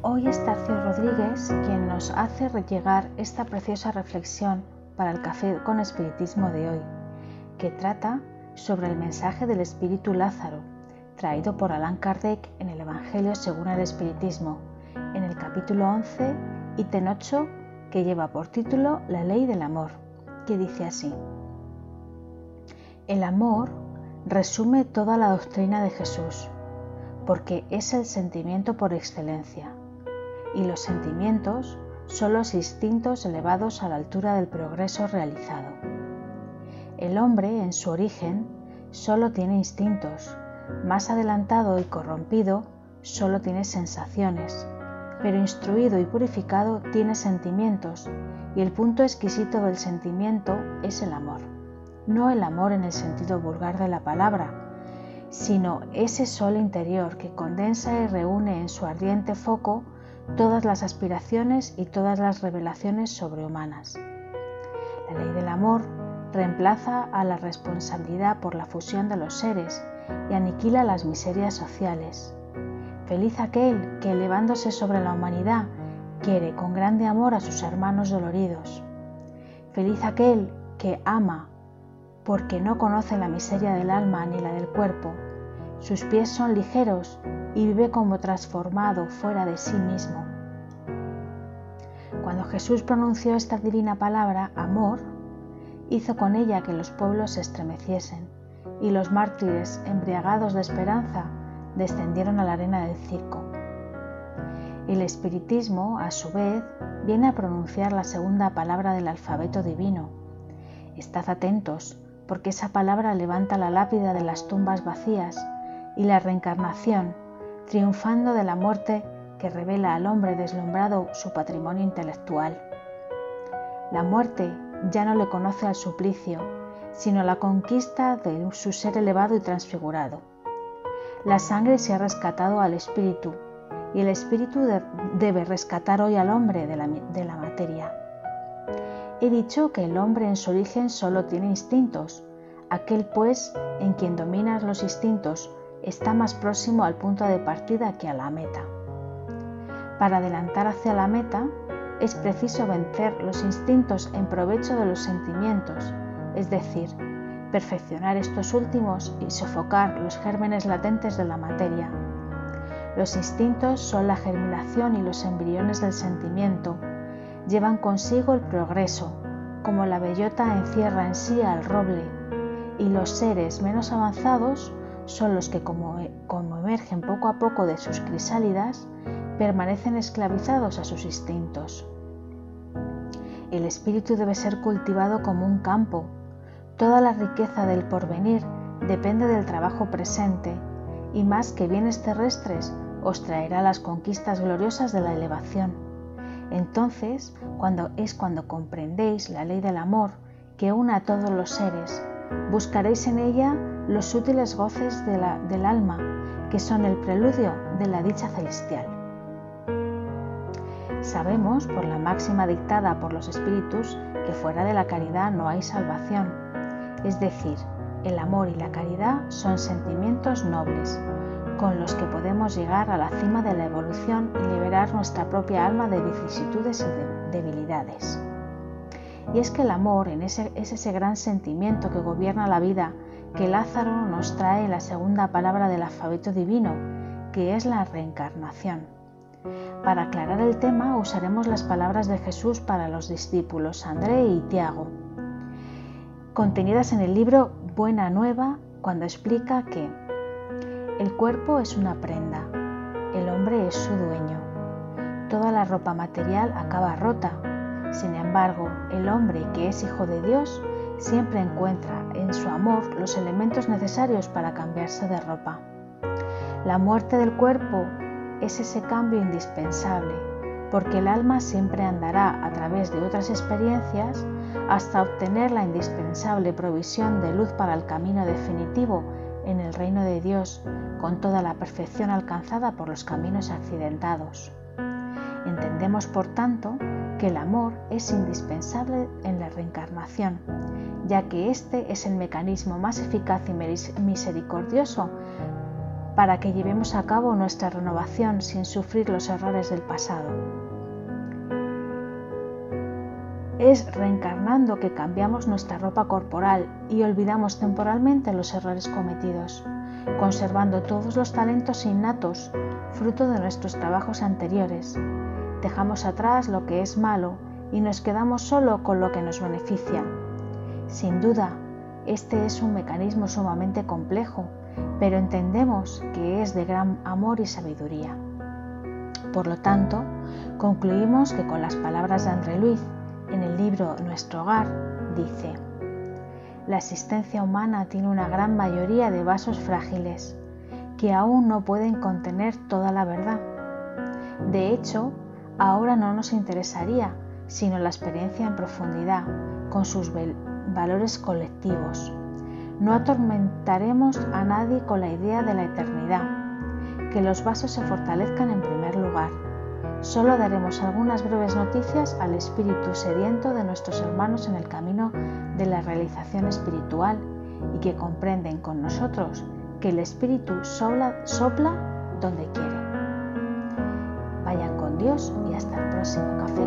Hoy es Tarcio Rodríguez quien nos hace llegar esta preciosa reflexión para el café con espiritismo de hoy, que trata sobre el mensaje del espíritu Lázaro, traído por Allan Kardec en el Evangelio según el Espiritismo, en el capítulo 11, ítem 8, que lleva por título La ley del amor, que dice así. El amor resume toda la doctrina de Jesús, porque es el sentimiento por excelencia, y los sentimientos son los instintos elevados a la altura del progreso realizado. El hombre, en su origen, solo tiene instintos, más adelantado y corrompido, solo tiene sensaciones, pero instruido y purificado tiene sentimientos, y el punto exquisito del sentimiento es el amor. No el amor en el sentido vulgar de la palabra, sino ese sol interior que condensa y reúne en su ardiente foco todas las aspiraciones y todas las revelaciones sobrehumanas. La ley del amor reemplaza a la responsabilidad por la fusión de los seres y aniquila las miserias sociales. Feliz aquel que elevándose sobre la humanidad quiere con grande amor a sus hermanos doloridos. Feliz aquel que ama porque no conoce la miseria del alma ni la del cuerpo. Sus pies son ligeros y vive como transformado fuera de sí mismo. Cuando Jesús pronunció esta divina palabra, amor, hizo con ella que los pueblos se estremeciesen y los mártires, embriagados de esperanza, descendieron a la arena del circo. El espiritismo, a su vez, viene a pronunciar la segunda palabra del alfabeto divino. Estad atentos, porque esa palabra levanta la lápida de las tumbas vacías y la reencarnación, triunfando de la muerte que revela al hombre deslumbrado su patrimonio intelectual. La muerte ya no le conoce al suplicio, sino la conquista de su ser elevado y transfigurado. La sangre se ha rescatado al espíritu y el espíritu debe rescatar hoy al hombre de la, de la materia. He dicho que el hombre en su origen solo tiene instintos, aquel pues en quien dominan los instintos está más próximo al punto de partida que a la meta. Para adelantar hacia la meta es preciso vencer los instintos en provecho de los sentimientos, es decir, perfeccionar estos últimos y sofocar los gérmenes latentes de la materia. Los instintos son la germinación y los embriones del sentimiento. Llevan consigo el progreso, como la bellota encierra en sí al roble, y los seres menos avanzados son los que, como, como emergen poco a poco de sus crisálidas, permanecen esclavizados a sus instintos. El espíritu debe ser cultivado como un campo. Toda la riqueza del porvenir depende del trabajo presente y más que bienes terrestres os traerá las conquistas gloriosas de la elevación. Entonces, cuando es cuando comprendéis la ley del amor que une a todos los seres, buscaréis en ella los útiles goces del alma, que son el preludio de la dicha celestial. Sabemos, por la máxima dictada por los espíritus, que fuera de la caridad no hay salvación, es decir, el amor y la caridad son sentimientos nobles, con los que podemos llegar a la cima de la evolución y liberar nuestra propia alma de vicisitudes y debilidades. Y es que el amor es ese gran sentimiento que gobierna la vida que Lázaro nos trae en la segunda palabra del alfabeto divino, que es la reencarnación. Para aclarar el tema usaremos las palabras de Jesús para los discípulos André y Tiago, contenidas en el libro Buena Nueva, cuando explica que el cuerpo es una prenda, el hombre es su dueño, toda la ropa material acaba rota, sin embargo, el hombre que es hijo de Dios siempre encuentra en su amor los elementos necesarios para cambiarse de ropa. La muerte del cuerpo es ese cambio indispensable, porque el alma siempre andará a través de otras experiencias hasta obtener la indispensable provisión de luz para el camino definitivo en el reino de Dios, con toda la perfección alcanzada por los caminos accidentados. Entendemos, por tanto, que el amor es indispensable en la reencarnación, ya que este es el mecanismo más eficaz y misericordioso para que llevemos a cabo nuestra renovación sin sufrir los errores del pasado. Es reencarnando que cambiamos nuestra ropa corporal y olvidamos temporalmente los errores cometidos, conservando todos los talentos innatos, fruto de nuestros trabajos anteriores. Dejamos atrás lo que es malo y nos quedamos solo con lo que nos beneficia. Sin duda, este es un mecanismo sumamente complejo, pero entendemos que es de gran amor y sabiduría. Por lo tanto, concluimos que con las palabras de André Luis, en el libro Nuestro Hogar dice, la existencia humana tiene una gran mayoría de vasos frágiles que aún no pueden contener toda la verdad. De hecho, ahora no nos interesaría sino la experiencia en profundidad con sus valores colectivos. No atormentaremos a nadie con la idea de la eternidad, que los vasos se fortalezcan en primer lugar Solo daremos algunas breves noticias al espíritu sediento de nuestros hermanos en el camino de la realización espiritual y que comprenden con nosotros que el espíritu sopla, donde quiere. Vayan con Dios y hasta el próximo café